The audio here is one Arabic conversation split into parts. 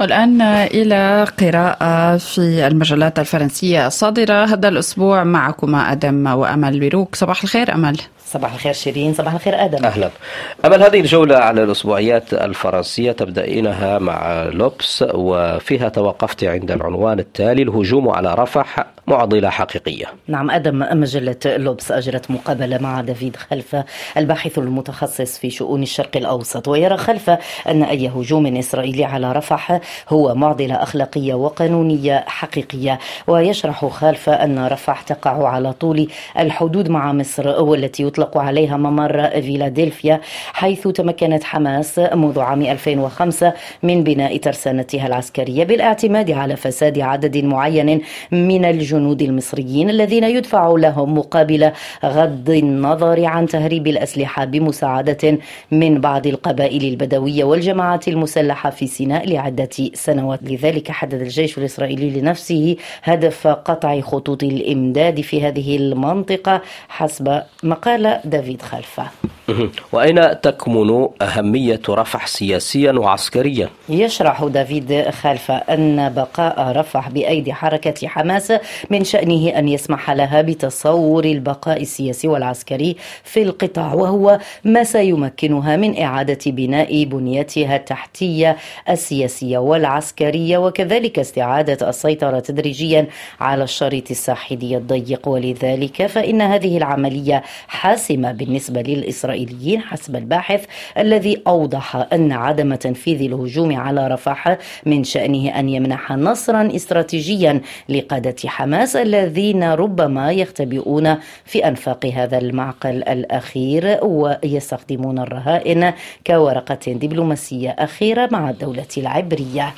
والآن إلى قراءة في المجلات الفرنسية الصادرة. هذا الأسبوع معكما آدم وأمل بيروك صباح الخير أمل. صباح الخير شيرين صباح الخير آدم. أهلا. أمل هذه الجولة على الأسبوعيات الفرنسية تبدأينها مع لوبس وفيها توقفت عند العنوان التالي الهجوم على رفح معضلة حقيقية. نعم آدم مجلة لوبس أجرت مقابلة مع دافيد خلفة الباحث المتخصص في شؤون الشرق الأوسط ويرى خلفة أن أي هجوم إسرائيلي على رفح هو معضلة أخلاقية وقانونية حقيقية. ويشرح خلفة أن رفح تقع على طول الحدود مع مصر والتي يطلق عليها ممر فيلادلفيا حيث تمكنت حماس منذ عام 2005 من بناء ترسانتها العسكرية بالاعتماد على فساد عدد معين من الجنود المصريين الذين يدفع لهم مقابل غض النظر عن تهريب الأسلحة بمساعدة من بعض القبائل البدوية والجماعات المسلحة في سيناء لعدة سنوات. لذلك حدد الجيش الإسرائيلي لنفسه هدف قطع خطوط الإمداد في هذه المنطقة حسب مقال دافيد خلفة وأين تكمن أهمية رفح سياسيا وعسكريا؟ يشرح دافيد خلفة أن بقاء رفح بأيدي حركة حماس من شأنه أن يسمح لها بتصور البقاء السياسي والعسكري في القطاع وهو ما سيمكنها من إعادة بناء بنيتها التحتية السياسية والعسكرية وكذلك استعادة السيطرة تدريجيا على الشريط الساحلي الضيق ولذلك فإن هذه العملية حاسمة بالنسبة للإسرائيليين حسب الباحث الذي أوضح أن عدم تنفيذ الهجوم على رفح من شأنه أن يمنح نصرا استراتيجيا لقادة حماس الذين ربما يختبئون في أنفاق هذا المعقل الأخير ويستخدمون الرهائن كورقة دبلوماسية أخيرة مع الدولة العبرية.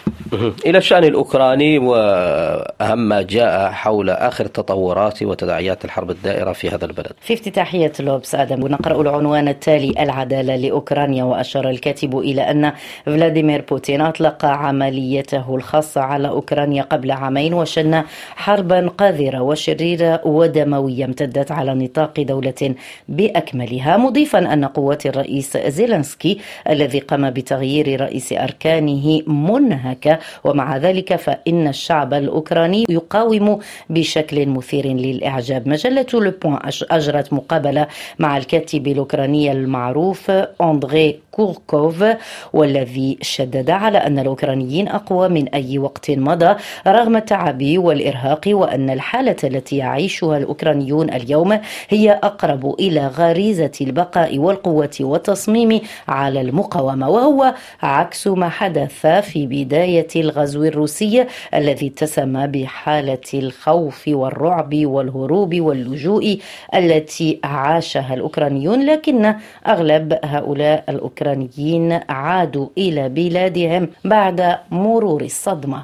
إلى الشأن الأوكراني وأهم ما جاء حول آخر التطورات وتداعيات الحرب الدائرة في هذا البلد. في افتتاحية لوبس آدم ونقرأ العنوان التالي العدالة لأوكرانيا وأشار الكاتب إلى أن فلاديمير بوتين أطلق عمليته الخاصة على أوكرانيا قبل عامين وشن حربا قذرة وشريرة ودموية امتدت على نطاق دولة بأكملها مضيفا أن قوات الرئيس زيلنسكي الذي قام بتغيير رئيس أركانه منهكة ومع ذلك فإن الشعب الأوكراني يقاوم بشكل مثير للإعجاب. مجلة لوبوان أجرت مقابلة مع الكاتب الأوكراني المعروف أندري كوركوف والذي شدد على أن الأوكرانيين أقوى من أي وقت مضى رغم التعب والإرهاق وأن الحالة التي يعيشها الأوكرانيون اليوم هي أقرب إلى غريزة البقاء والقوة والتصميم على المقاومة. وهو عكس ما حدث في بداية الغزو الروسي الذي اتسم بحالة الخوف والرعب والهروب واللجوء التي عاشها الأوكرانيون لكن أغلب هؤلاء الأوكرانيين عادوا إلى بلادهم بعد مرور الصدمة.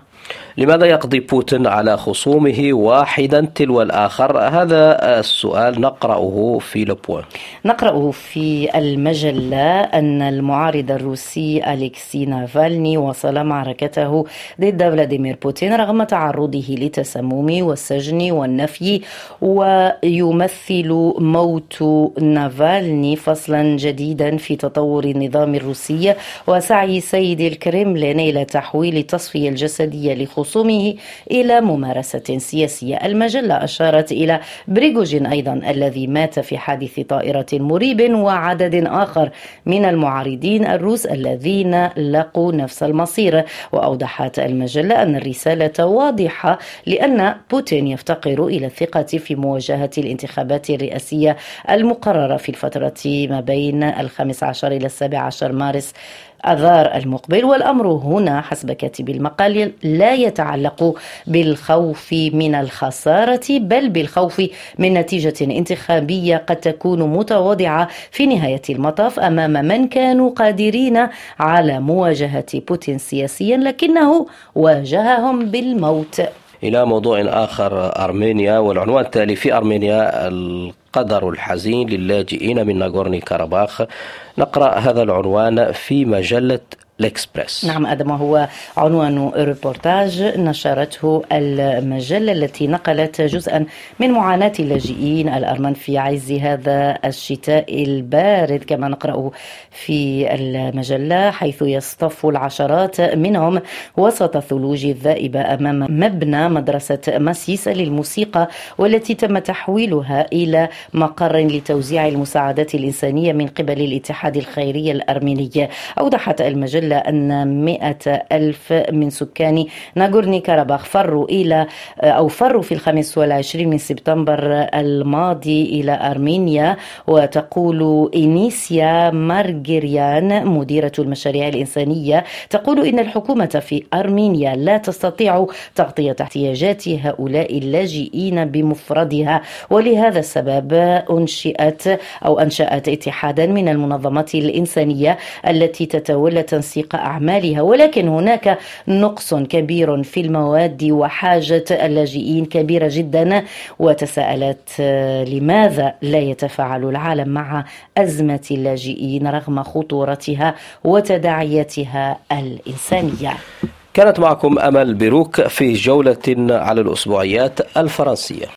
لماذا يقضي بوتين على خصومه واحدا تلو الآخر؟ هذا السؤال نقرأه في لوبوان نقرأه في المجلة أن المعارض الروسي أليكسي نافالني وصل معركته ضد فلاديمير بوتين رغم تعرضه لتسمم والسجن والنفي ويمثل موت نافالني فصلا جديدا في تطور النظام الروسي وسعي سيد الكرملين إلى تحويل التصفية الجسدية لخصومه. إلى ممارسة سياسية. المجلة أشارت إلى بريغوجين أيضا الذي مات في حادث طائرة مريب وعدد آخر من المعارضين الروس الذين لقوا نفس المصير. وأوضحت المجلة أن الرسالة واضحة لأن بوتين يفتقر إلى الثقة في مواجهة الانتخابات الرئاسية المقررة في الفترة ما بين الخامس عشر إلى السابع عشر مارس أذار المقبل والأمر هنا حسب كاتب المقال لا يتعلق بالخوف من الخسارة بل بالخوف من نتيجة انتخابية قد تكون متواضعة في نهاية المطاف أمام من كانوا قادرين على مواجهة بوتين سياسيا لكنه واجههم بالموت. إلى موضوع آخر أرمينيا والعنوان التالي في أرمينيا القدر الحزين للاجئين من ناغورني كاراباخ نقرأ هذا العنوان في مجلة الإكسبريس نعم آدم وهو عنوان ريبورتاج نشرته المجلة التي نقلت جزءا من معاناة اللاجئين الأرمن في عز هذا الشتاء البارد كما نقرأ في المجلة حيث يصطف العشرات منهم وسط الثلوج الذائبة أمام مبنى مدرسة مسيس للموسيقى والتي تم تحويلها إلى مقر لتوزيع المساعدات الإنسانية من قبل الاتحاد الخيري الأرميني. أوضحت المجلة إلا أن مئة ألف من سكان ناغورني كاراباخ فروا إلى أو فروا في الخامس والعشرين من سبتمبر الماضي إلى أرمينيا وتقول إنيسيا مارجريان مديرة المشاريع الإنسانية تقول إن الحكومة في أرمينيا لا تستطيع تغطية احتياجات هؤلاء اللاجئين بمفردها ولهذا السبب أنشئت أو أنشأت اتحادا من المنظمات الإنسانية التي تتولى تنسيق تنسيق أعمالها ولكن هناك نقص كبير في المواد وحاجة اللاجئين كبيرة جدا. وتساءلت آه، لماذا لا يتفاعل العالم مع أزمة اللاجئين رغم خطورتها وتداعياتها الإنسانية؟ كانت معكم أمل بروك في جولة على الأسبوعيات الفرنسية.